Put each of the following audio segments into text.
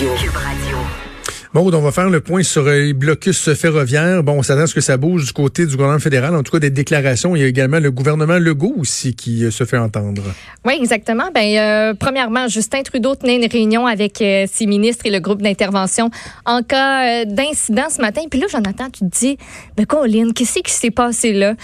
Cube Radio. Bon, on va faire le point sur euh, les blocus ferroviaires. Bon, on s'attend à ce que ça bouge du côté du gouvernement fédéral. En tout cas, des déclarations. Il y a également le gouvernement Legault aussi qui euh, se fait entendre. Oui, exactement. Ben, euh, premièrement, Justin Trudeau tenait une réunion avec euh, ses ministres et le groupe d'intervention en cas euh, d'incident ce matin. Puis là, Jonathan, tu te dis, mais Colin, qu'est-ce qui s'est passé là?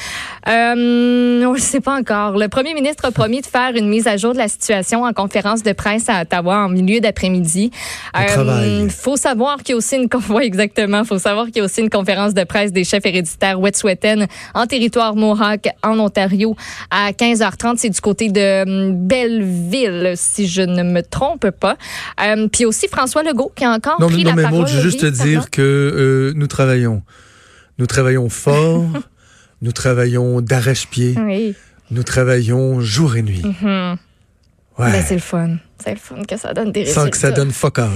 On ne sait pas encore. Le premier ministre a promis de faire une mise à jour de la situation en conférence de presse à Ottawa en milieu d'après-midi. Il faut savoir qu'il a aussi une con- ouais, exactement. Faut savoir qu'il y a aussi une conférence de presse des chefs héréditaires Wet'suwet'en en territoire Mohawk en Ontario à 15h30. C'est du côté de hum, Belleville, si je ne me trompe pas. Euh, Puis aussi François Legault qui a encore Non, pris non, la mais parole. Maud, je veux juste te dire que euh, nous travaillons. Nous travaillons fort. nous travaillons d'arrache-pied. Oui, Nous travaillons jour et nuit. Mhm. Ouais. Ben, c'est le fun. C'est le fun que ça donne des Sans que ça résultats. donne fuck all.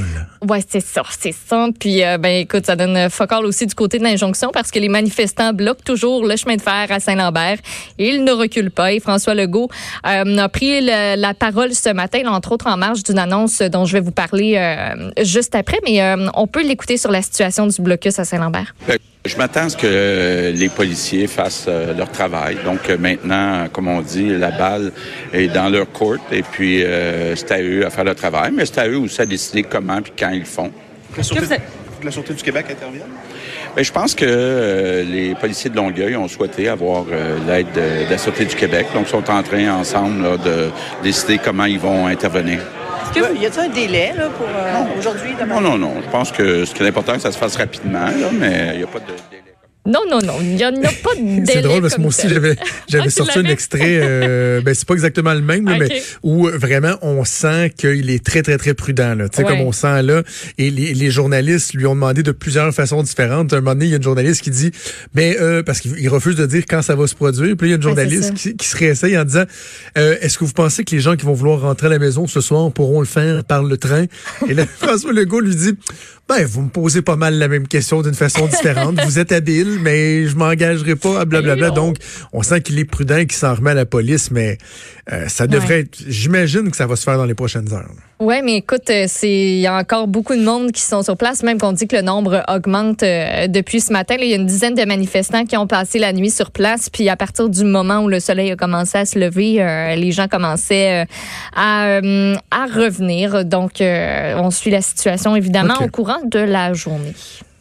Ouais, c'est ça, c'est ça. Puis, euh, ben, écoute, ça donne euh, focal aussi du côté de l'injonction parce que les manifestants bloquent toujours le chemin de fer à Saint-Lambert. Ils ne reculent pas. Et François Legault euh, a pris le- la parole ce matin, là, entre autres en marge d'une annonce dont je vais vous parler euh, juste après. Mais euh, on peut l'écouter sur la situation du blocus à Saint-Lambert. Je m'attends à ce que euh, les policiers fassent euh, leur travail. Donc euh, maintenant, comme on dit, la balle est dans leur court et puis euh, c'est à eux à faire le travail, mais c'est à eux aussi à décider comment puis quand ils le font. La Sûreté, la Sûreté du Québec intervienne? Ben, je pense que euh, les policiers de Longueuil ont souhaité avoir euh, l'aide de, de la Sûreté du Québec. Donc, ils sont en train ensemble là, de décider comment ils vont intervenir. Est-ce que y a-t-il un délai là, pour euh, aujourd'hui, demain? Non, non, non. Je pense que ce qui est important, c'est que ça se fasse rapidement, là, mais il n'y a pas de délai. Non, non, non. Il n'y en a pas de. C'est drôle parce que moi aussi, j'avais, j'avais Ah, sorti un extrait, euh, ben, c'est pas exactement le même, mais où euh, vraiment on sent qu'il est très, très, très prudent, là. Tu sais, Ouais. comme on sent là. Et les, les journalistes lui ont demandé de plusieurs façons différentes. Un moment donné, il y a une journaliste qui dit, mais, euh, parce qu'il il refuse de dire quand ça va se produire. Puis là, il y a une journaliste qui, qui se réessaye en disant, euh, est-ce que vous pensez que les gens qui vont vouloir rentrer à la maison ce soir pourront le faire par le train? Et là, François Legault lui dit, ben, vous me posez pas mal la même question d'une façon différente. vous êtes habile, mais je m'engagerai pas à blablabla. Donc, on sent qu'il est prudent et qu'il s'en remet à la police, mais euh, ça devrait Ouais. être. J'imagine que ça va se faire dans les prochaines heures. Ouais, mais écoute, euh, c'est il y a encore beaucoup de monde qui sont sur place, même qu'on dit que le nombre augmente euh, depuis ce matin. Il y a une dizaine de manifestants qui ont passé la nuit sur place, puis à partir du moment où le soleil a commencé à se lever, euh, les gens commençaient à, à revenir. Donc, on suit la situation évidemment au courant de la journée.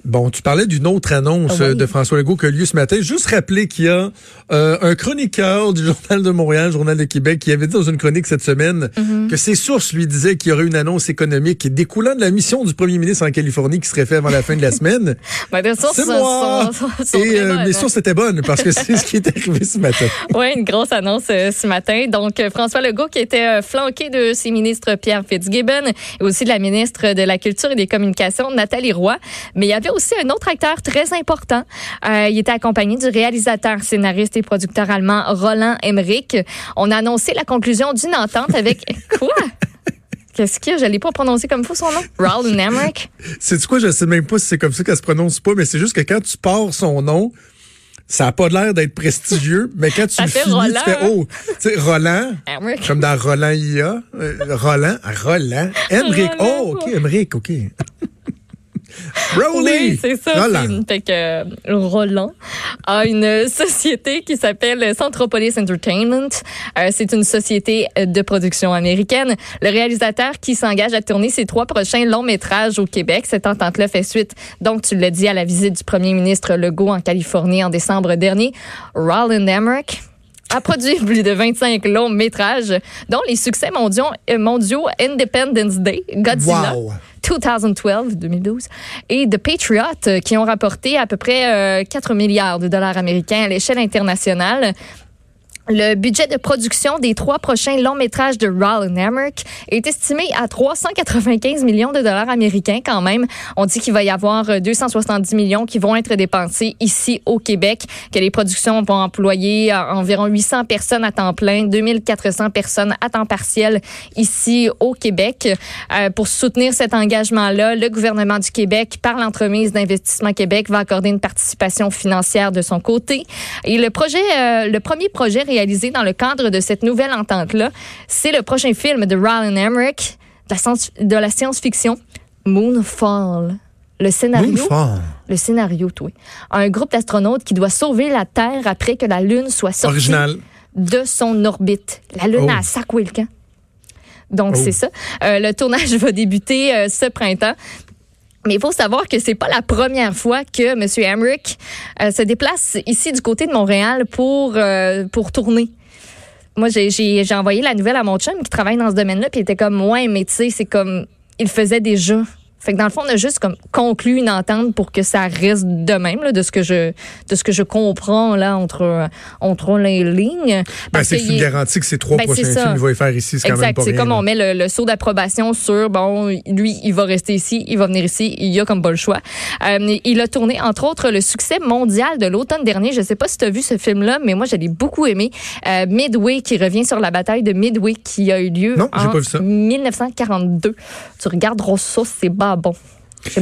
Bon, tu parlais d'une autre annonce Ah oui. euh, de François Legault qui a lieu ce matin. Juste rappeler qu'il y a euh, un chroniqueur du Journal de Montréal, Journal de Québec, qui avait dit dans une chronique cette semaine Mm-hmm. que ses sources lui disaient qu'il y aurait une annonce économique découlant de la mission du premier ministre en Californie qui serait faite avant la fin de la semaine. Ben, C'est moi! sont- sont Et euh, bonnes, mes hein. sources étaient bonnes parce que c'est ce qui est arrivé ce matin. Oui, une grosse annonce euh, ce matin. Donc, François Legault qui était flanqué de ses ministres Pierre Fitzgibbon et aussi de la ministre de la Culture et des Communications, Nathalie Roy. Mais il y avait aussi un autre acteur très important. Euh, il était accompagné du réalisateur, scénariste et producteur allemand Roland Emmerich. On a annoncé la conclusion d'une entente avec... Quoi? Qu'est-ce qu'il y a? Je l'ai pas prononcé comme fou son nom. Roland Emmerich. C'est quoi, je sais même pas si c'est comme ça qu'elle se prononce pas, mais c'est juste que quand tu pars son nom, ça a pas l'air d'être prestigieux, mais quand tu le finis, Roland, tu fais oh, tu sais Roland, Emmerich. comme dans Roland IA, euh, Roland, Roland, Emmerich, Roland, oh, ok. Emmerich, ok. Rowley, Oui, c'est ça. Roland. Fait que euh, Roland a une société qui s'appelle Centropolis Entertainment. Euh, c'est une société de production américaine. Le réalisateur qui s'engage à tourner ses trois prochains longs métrages au Québec. Cette entente-là fait suite, donc tu l'as dit, à la visite du premier ministre Legault en Californie en décembre dernier. Roland Emmerich a produit plus de 25 longs métrages, dont les succès mondiaux, euh, mondiaux Independence Day, Godzilla. Wow. 2012, 2012, et The Patriot, euh, qui ont rapporté à peu près euh, 4 milliards de dollars américains à l'échelle internationale. Le budget de production des trois prochains longs métrages de Roland Emmerich est estimé à 395 millions de dollars américains quand même. On dit qu'il va y avoir euh, 270 millions qui vont être dépensés ici au Québec, que les productions vont employer euh, environ 800 personnes à temps plein, 2400 personnes à temps partiel ici au Québec. Euh, pour soutenir cet engagement-là, le gouvernement du Québec, par l'entremise d'Investissement Québec, va accorder une participation financière de son côté. Et le projet, euh, le premier projet dans le cadre de cette nouvelle entente-là, c'est le prochain film de Roland Emmerich, de la science-fiction. Moonfall. Le scénario, Moonfall. le scénario, toi. Un groupe d'astronautes qui doit sauver la Terre après que la Lune soit sortie Original. de son orbite. La Lune Oh. a sac le camp. Donc, Oh. c'est ça. Euh, le tournage va débuter euh, ce printemps. Mais il faut savoir que c'est pas la première fois que M. Emmerich euh, se déplace ici du côté de Montréal pour, euh, pour tourner. Moi, j'ai- envoyé la nouvelle à mon chum qui travaille dans ce domaine-là, puis il était comme, ouais, mais tu sais, c'est comme, il faisait déjà. Fait que dans le fond, on a juste comme conclu une entente pour que ça reste de même, là, de ce que je, de ce que je comprends là entre, entre les lignes. Ben, c'est une garantie que ces trois Ben, prochains films, les faire ici. C'est quand même Exact. pas C'est comme là. on met le, le saut d'approbation sur, bon, lui, il va rester ici, il va venir ici, il y a comme pas le choix. Euh, il a tourné, entre autres, le succès mondial de l'automne dernier. Je sais pas si tu as vu ce film-là, mais moi, je l'ai beaucoup aimé. Euh, Midway, qui revient sur la bataille de Midway qui a eu lieu Non, en pas vu ça. 1942. Tu regarderas ça, c'est pas bon.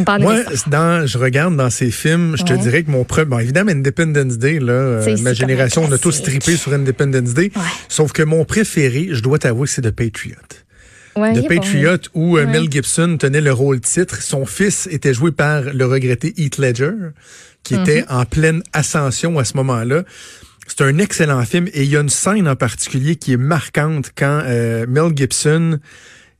Pas Moi, dans, je regarde dans ces films, je te Ouais. dirais que mon premier, bon, évidemment, Independence Day, là, euh, ma génération, on a tous trippé sur Independence Day. Ouais. Sauf que mon préféré, je dois t'avouer, c'est The Patriot. Ouais, The bon. Patriot, où euh. Mel Gibson tenait le rôle titre. Son fils était joué par le regretté Heath Ledger, qui était Mhm. en pleine ascension à ce moment-là. C'est un excellent film et il y a une scène en particulier qui est marquante quand euh, Mel Gibson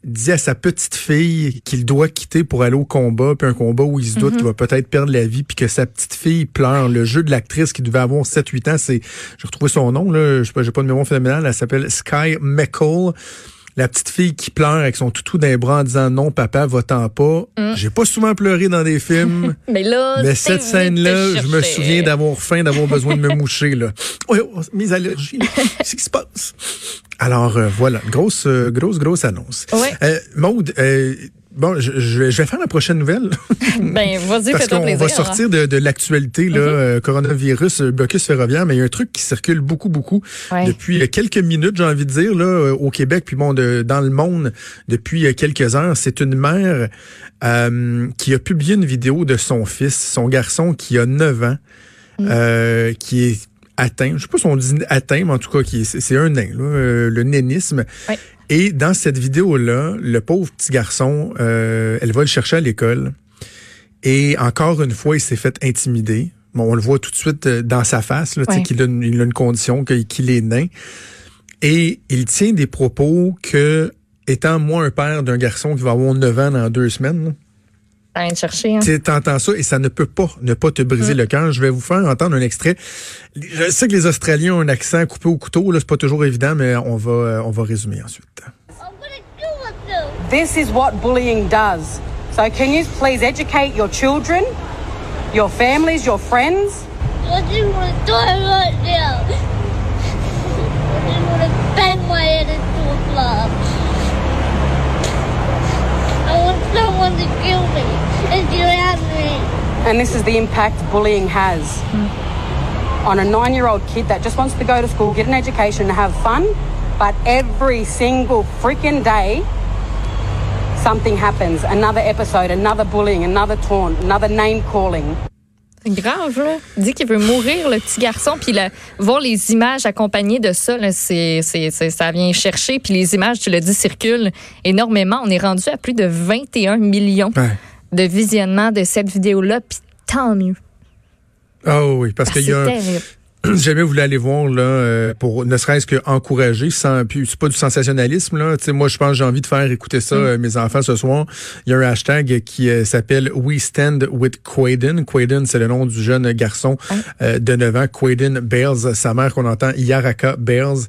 dit à sa petite fille qu'il doit quitter pour aller au combat, puis un combat où il se doute qu'il va peut-être perdre la vie, puis que sa petite fille pleure. Le jeu de l'actrice qui devait avoir 7-8 ans, c'est, j'ai retrouvé son nom, là, je sais pas, j'ai pas de mémoire phénoménale, elle s'appelle Sky McCall. La petite fille qui pleure avec son toutou les bras en disant non, papa, va-t'en pas. J'ai pas souvent pleuré dans des films. Mais là, Mais cette scène-là, je me souviens d'avoir faim, d'avoir besoin de me moucher, là. Ouais, oh, mes allergies. Qu'est-ce qui se passe? Alors, euh, voilà, grosse, euh, grosse, grosse annonce. Ouais. Euh, Maude, euh, bon, je, je- je vais faire la prochaine nouvelle. Ben, vas-y, Parce qu'on va sortir de, de l'actualité, là, euh, coronavirus, euh, blocus ferroviaire, mais il y a un truc qui circule beaucoup, beaucoup Ouais. depuis euh, quelques minutes, j'ai envie de dire, là, au Québec, puis bon, de, dans le monde depuis quelques heures. C'est une mère euh, qui a publié une vidéo de son fils, son garçon qui a 9 ans, euh, qui est atteint, je sais pas si on dit atteint, mais en tout cas, c'est un nain, là, euh, le nénisme. Et dans cette vidéo-là, le pauvre petit garçon, euh, elle va le chercher à l'école. Et encore une fois, il s'est fait intimider. Bon, on le voit tout de suite euh, dans sa face, là, qu'il a, une, il a une condition, qu'il est nain. Et il tient des propos que, étant moi un père d'un garçon qui va avoir 9 ans dans deux semaines, T'as te chercher, hein. tu sais, t'entends ça et ça ne peut pas ne pas te briser Mm. le cœur. Je vais vous faire entendre un extrait. Je sais que les Australiens ont un accent coupé au couteau, là, c'est pas toujours évident, mais on va, on va résumer ensuite. This is what bullying does. So, can you please educate your children, your families, your friends? I just want to die right now. I just want to bang my head into a glove. I want someone to kill me and drown me. And this is the impact bullying has on a nine year old kid that just wants to go to school, get an education, and have fun. But every single freaking day, something happens. Another episode, another bullying, another taunt, another name calling. C'est grave, là. Il dit qu'il veut mourir, le petit garçon, puis là, voir les images accompagnées de ça, là, c'est, c'est, c'est- ça vient chercher, puis les images, tu l'as dit, circulent énormément. On est rendu à plus de 21 millions Ouais. De visionnements de cette vidéo-là, puis tant mieux. Ah oui, parce Ah, qu'il y a jamais vous voulez aller voir là euh, pour ne serait-ce que encourager sans puis c'est pas du sensationnalisme là. Tu sais moi je pense que j'ai envie de faire écouter ça euh, mes enfants ce soir. Il y a un hashtag qui euh, s'appelle We Stand with Quaden Quaden c'est le nom du jeune garçon euh, de 9 ans. Quaden Bales sa mère qu'on entend Yaraka Bales.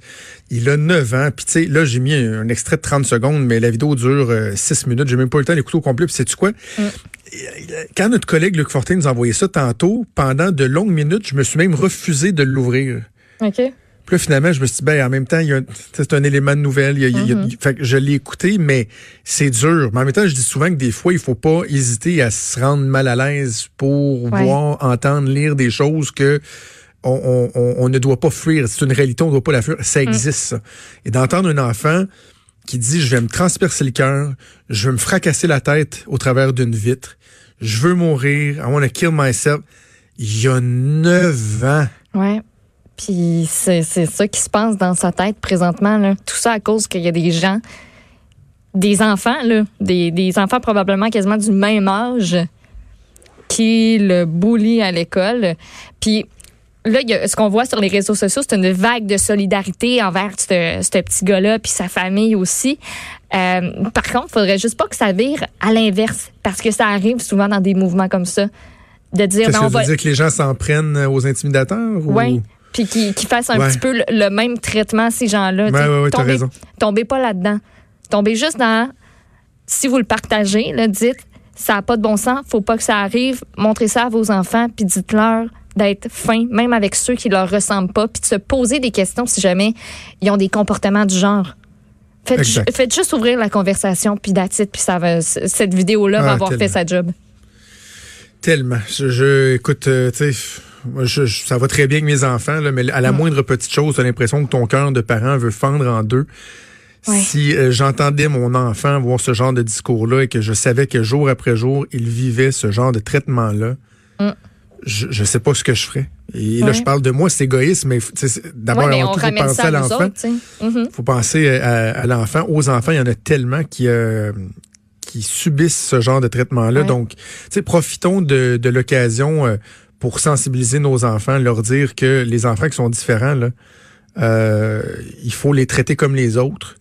Il a 9 ans. Puis tu sais là j'ai mis un, un extrait de 30 secondes mais la vidéo dure 6 minutes. J'ai même pas eu le temps d'écouter au complet. Puis sais tu quoi quand notre collègue Luc Fortin nous a envoyé ça tantôt, pendant de longues minutes, je me suis même refusé de l'ouvrir. OK. Puis là, finalement, je me suis dit, ben, en même temps, c'est un élément de nouvelle. il y a- il y a- il- fait que je l'ai écouté, mais c'est dur. Mais en même temps, je dis souvent que des fois, il faut pas hésiter à se rendre mal à l'aise pour Ouais. voir, entendre, lire des choses que on, on- on- ne doit pas fuir. C'est une réalité, on ne doit pas la fuir. Mm. Ça existe, ça. Et d'entendre un enfant qui dit, je vais me transpercer le cœur, je vais me fracasser la tête au travers d'une vitre, je veux mourir, I want to kill myself. Il y a neuf ans. Ouais. Puis c'est, ça qui se passe dans sa tête présentement. Là. Tout ça à cause qu'il y a des gens des enfants, là, des, des enfants probablement quasiment du même âge qui le bully à l'école. Puis là, il y a- ce qu'on voit sur les réseaux sociaux, c'est une vague de solidarité envers ce, ce petit gars-là puis sa famille aussi. Euh, par contre, il faudrait juste pas que ça vire à l'inverse parce que ça arrive souvent dans des mouvements comme ça. De dire, que on va, dire que les gens s'en prennent aux intimidateurs? ou- oui. Puis qu'ils qu'ils fassent un Ouais. petit peu le, le même traitement à ces gens-là. Ouais, ouais, ouais, tombez, raison. tombez pas là-dedans. Tombez juste dans. Si vous le partagez, là, dites ça n'a pas de bon sens, faut pas que ça arrive. Montrez ça à vos enfants, puis dites-leur d'être fin, même avec ceux qui leur ressemblent pas, puis de se poser des questions si jamais ils ont des comportements du genre. Faites, ju- Exact. faites juste ouvrir la conversation, puis it, puis ça va, cette vidéo-là va Ah, avoir tellement. fait sa job. Tellement. Je, je- écoute, euh, tu sais, je- je- ça va très bien avec mes enfants, là, mais à la moindre petite chose, tu as l'impression que ton cœur de parent veut fendre en deux. Ouais. Si euh, j'entendais mon enfant avoir ce genre de discours-là et que je savais que jour après jour, il vivait ce genre de traitement-là, Mm. Je, je sais pas ce que je ferais. Et là, je parle de moi, c'est égoïste, mais d'abord, Ouais, avant tout, faut penser ça à l'enfant. Mhm. faut penser à, à l'enfant. Aux enfants, il y en a tellement qui, euh, qui subissent ce genre de traitement-là. Ouais. Donc, tu sais, profitons de, de l'occasion euh, pour sensibiliser nos enfants, leur dire que les enfants qui sont différents, là, euh, il faut les traiter comme les autres.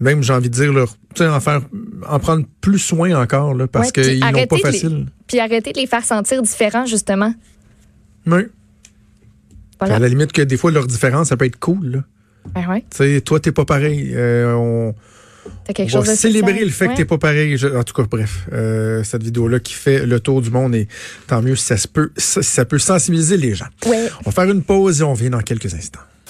Même, j'ai envie de dire, leur, tu sais, en faire, en prendre plus soin encore, là, parce Ouais, qu'ils n'ont pas facile. Puis arrêtez de les faire sentir différents, justement. Oui. Voilà. À la limite que des fois, leur différence, ça peut être cool. Là. Ben ouais, Tu sais, toi, t'es pas pareil. Euh, on, t'as quelque On chose va de célébrer le fait Ouais. que t'es pas pareil. Je- en tout cas, bref, euh, cette vidéo-là qui fait le tour du monde et tant mieux si ça, se peut, si ça peut sensibiliser les gens. Ouais. On va faire une pause et on revient dans quelques instants.